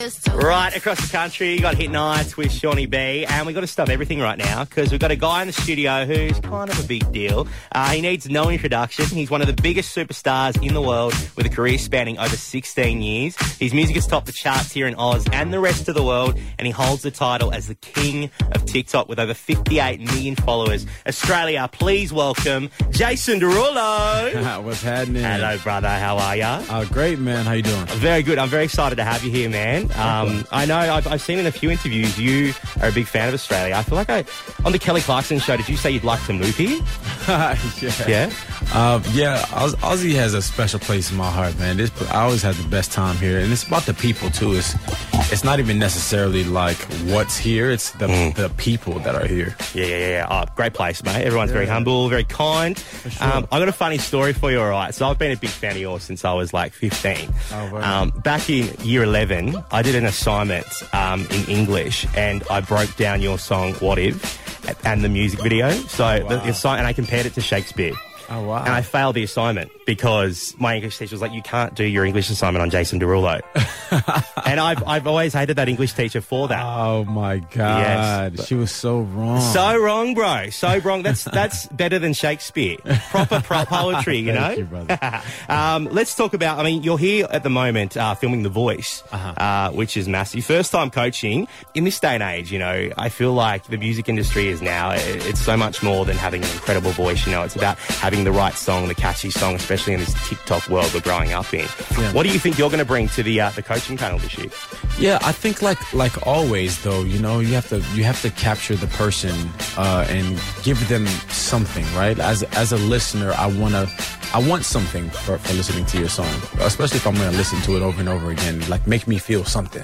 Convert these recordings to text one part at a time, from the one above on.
Right across the country, you got Hit Nights with Seany B, and we've got to stop everything right now because we've got a guy in the studio who's kind of a big deal. Uh, he needs no introduction. He's one of the biggest superstars in the world with a career spanning over 16 years. His music has topped the charts here in Oz and the rest of the world, and he holds the title as the king of TikTok with over 58 million followers. Australia, please welcome Jason Derulo. What's happening? Hello, brother. How are ya? Uh, great, man. How you doing? Very good. I'm very excited to have you here, man. Um, I know I've, I've seen in a few interviews you are a big fan of Australia. I feel like I on the Kelly Clarkson show. Did you say you'd like to move here? yeah. Yeah. Uh, yeah, Oz- Aussie has a special place in my heart, man. This, I always had the best time here, and it's about the people too. It's it's not even necessarily like what's here; it's the the people that are here. Yeah, yeah, yeah. Oh, great place, mate. Everyone's very humble, very kind. sure. Um, I got a funny story for you, all right? So I've been a big fan of yours since I was like 15. Oh, wow. um, back in year 11, I did an assignment um, in English and I broke down your song "What If" and the music video. So the, wow. the assi- and I compared it to Shakespeare. Oh wow! And I failed the assignment because my English teacher was like, "You can't do your English assignment on Jason Derulo," and I've I've always hated that English teacher for that. oh my god, Yes. she was so wrong. So wrong, bro. So wrong. That's that's better than Shakespeare. Proper pro- poetry, you know. You, um, let's talk about. I mean, you're here at the moment uh, filming The Voice, Uh-huh. uh, which is massive. First time coaching in this day and age. You know, I feel like the music industry is now. it- It's so much more than having an incredible voice. You know, it's about having the right song, the catchy song, especially in this TikTok world we're growing up in. Yeah. What do you think you're going to bring to the uh, the coaching panel this year? Yeah, I think like like always though, you know, you have to you have to capture the person uh, and give them something, right? As as a listener, I wanna I want something for, for listening to your song, especially if I'm gonna listen to it over and over again. Like make me feel something,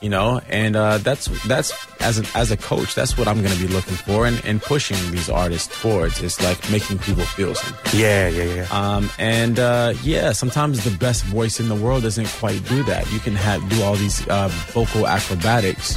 you know. And uh, that's that's as a, as a coach, that's what I'm gonna be looking for and, and pushing these artists towards. Is like making people feel something. Yeah, yeah, yeah. Um, and uh, yeah, sometimes the best voice in the world doesn't quite do that. You can have do all these uh, vocal acrobatics,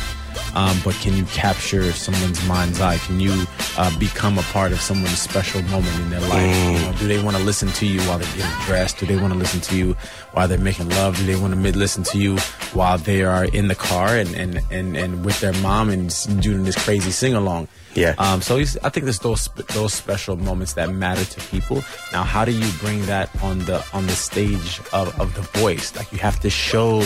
um, but can you capture someone's mind's eye? Can you uh, become a part of someone's special moment in their life? You know, do they want to listen to you while they're getting dressed? Do they want to listen to you while they're making love? Do they want to listen to you while they are in the car and and, and, and with their mom and doing this crazy sing along? Yeah. Um, so I think there's those those special moments that matter to people. Now, how do you bring that on the on the stage of, of the voice? Like you have to show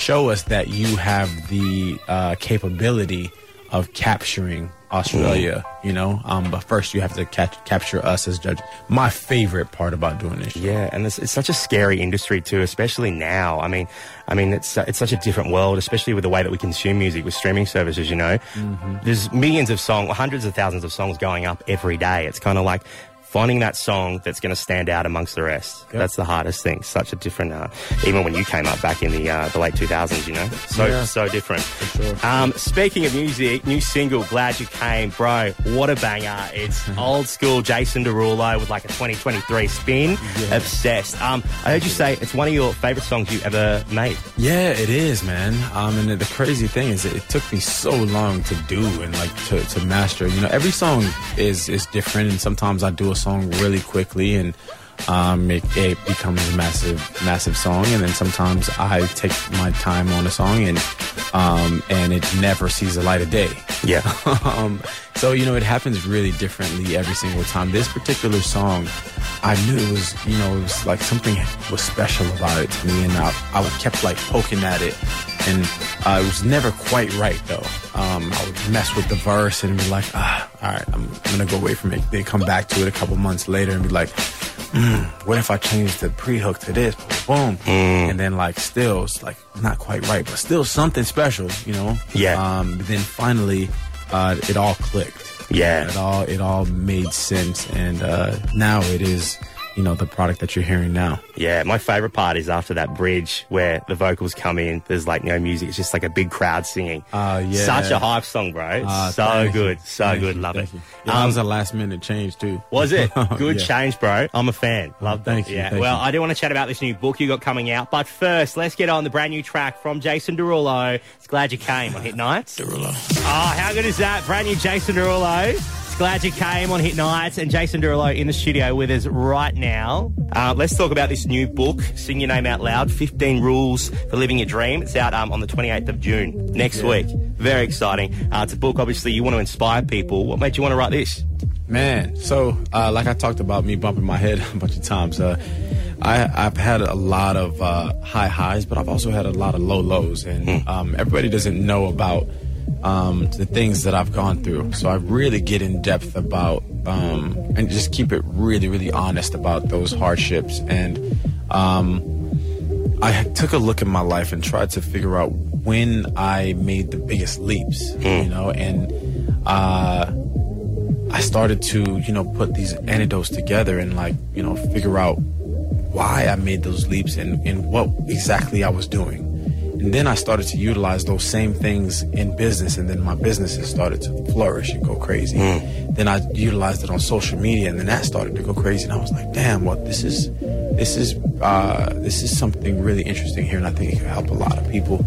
show us that you have the uh, capability of capturing Australia. You know, um, but first you have to catch, capture us as judges. My favorite part about doing this. show. Yeah, and it's, it's such a scary industry too, especially now. I mean, I mean, it's it's such a different world, especially with the way that we consume music with streaming services. You know, there's millions of songs, hundreds of thousands of songs going up every day. It's kind of like finding that song that's going to stand out amongst the rest. Yep. That's the hardest thing. Such a different, uh, even when you came up back in the uh, the late 2000s. You know, so Yeah. so different. sure. Um, speaking of music, new single, Glad You Came, bro. What a banger! It's old school Jason Derulo with like a 2023 spin. Yeah. Obsessed. Um, I heard you say it's one of your favorite songs you ever made. Yeah, it is, man. Um, and the crazy thing is, it took me so long to do and like to, to master. You know, every song is is different, and sometimes I do a song really quickly, and um, it, it becomes a massive, massive song. And then sometimes I take my time on a song, and um, and it never sees the light of day. Yeah. um, so you know, it happens really differently every single time. This particular song, I knew it was, you know, it was like something was special about it to me, and I, I kept like poking at it, and uh, it was never quite right though. Um, I would mess with the verse and be like, ah, all right, I'm, gonna go away from it. Then come back to it a couple months later and be like, mm, what if I change the pre-hook to this? Boom, and then like still, it's like not quite right, but still something special, you know? Yeah. Um, then finally, uh, it all clicked. Yeah. It all it all made sense, and uh, now it is, you know, the product that you're hearing now. Yeah, my favorite part is after that bridge where the vocals come in. There's like no music; it's just like a big crowd singing. Uh, yeah. Such a hype song, bro. Uh, so thank you. good, so Thank good. you, Love thank it. you. Yeah, that Um, was a last minute change too. Was it? Good Yeah. change, bro. I'm a fan. Love that. thank you, Yeah. thank well, you. I do want to chat about this new book you got coming out, but first, let's get on the brand new track from Jason Derulo. It's glad you came on Hit Nights. Derulo. Oh, how good is that? Brand new Jason Derulo. Glad you came on Hit Nights. And Jason Derulo in the studio with us right now. Uh, let's talk about this new book, Sing Your Name Out Loud 15 Rules for Living Your Dream. It's out um, on the 28th of June next Yeah. week. Very exciting. Uh, it's a book, obviously, you want to inspire people. What made you want to write this? Man, so uh, like I talked about me bumping my head a bunch of times. Uh, I, I've had a lot of uh, high highs, but I've also had a lot of low lows, and um, everybody doesn't know about um, the things that I've gone through. So I really get in depth about um, and just keep it really, really honest about those hardships. And um, I took a look at my life and tried to figure out when I made the biggest leaps, you know, and uh, I started to, you know, put these anecdotes together and like, you know, figure out why I made those leaps and, and what exactly I was doing. And then I started to utilize those same things in business, and then my businesses started to flourish and go crazy. Then I utilized it on social media, and then that started to go crazy. And I was like, "Damn, what this is? This is uh, this is something really interesting here, and I think it can help a lot of people."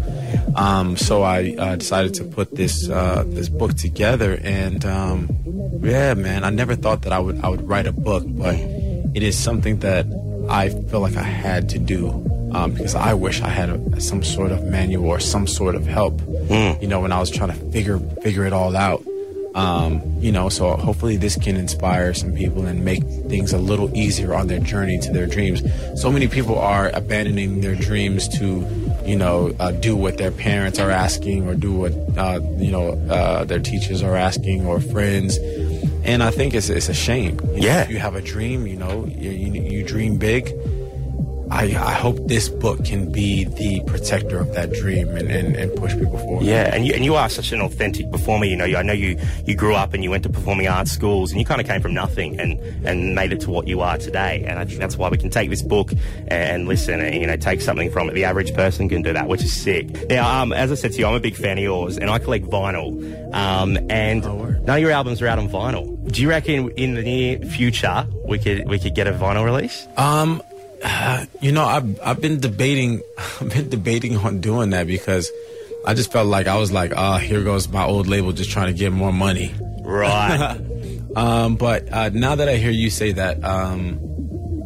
Um, so I uh, decided to put this uh, this book together, and um, yeah, man, I never thought that I would I would write a book, but it is something that I feel like I had to do um, because I wish I had a, some sort of manual or some sort of help. You know, when I was trying to figure figure it all out. Um, you know, so hopefully this can inspire some people and make things a little easier on their journey to their dreams. So many people are abandoning their dreams to, you know, uh, do what their parents are asking or do what, uh, you know, uh, their teachers are asking or friends. And I think it's, it's a shame. You know, Yeah. if you have a dream, you know, you, you, you dream big. I, I hope this book can be the protector of that dream and, and, and push people forward. Yeah, and you, and you are such an authentic performer. You know, I know you, you grew up and you went to performing arts schools and you kind of came from nothing and, and made it to what you are today. And I think that's why we can take this book and listen and, you know, take something from it. The average person can do that, which is sick. Now, um, as I said to you, I'm a big fan of yours and I collect vinyl. Um, and Oh, none of your albums are out on vinyl. Do you reckon in the near future we could, we could get a vinyl release? Um, you know, I've I've been debating, I've been debating on doing that because I just felt like I was like, ah, here goes my old label just trying to get more money. Right. Um, but uh, now that I hear you say that, um,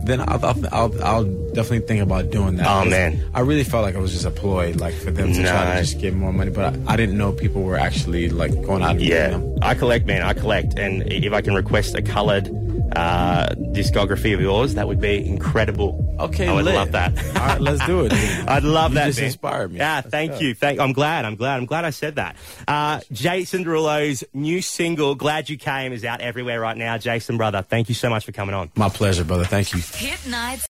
then I'll, I'll, I'll, I'll definitely think about doing that. Oh, man. I really felt like I was just a ploy, like for them to try to just get more money. But I, I didn't know people were actually like going out and Yeah, them. I collect, man. I collect, and if I can request a coloured uh, discography of yours, that would be incredible. Okay, I would lit. love that. All right, let's do it. I'd love You that. just man. inspired me. Yeah, Let's thank go. you. Thank. I'm glad. I'm glad. I'm glad I said that. Uh, Jason Derulo's new single "Glad You Came" is out everywhere right now. Jason, brother, thank you so much for coming on. My pleasure, brother. Thank you. Hit nights.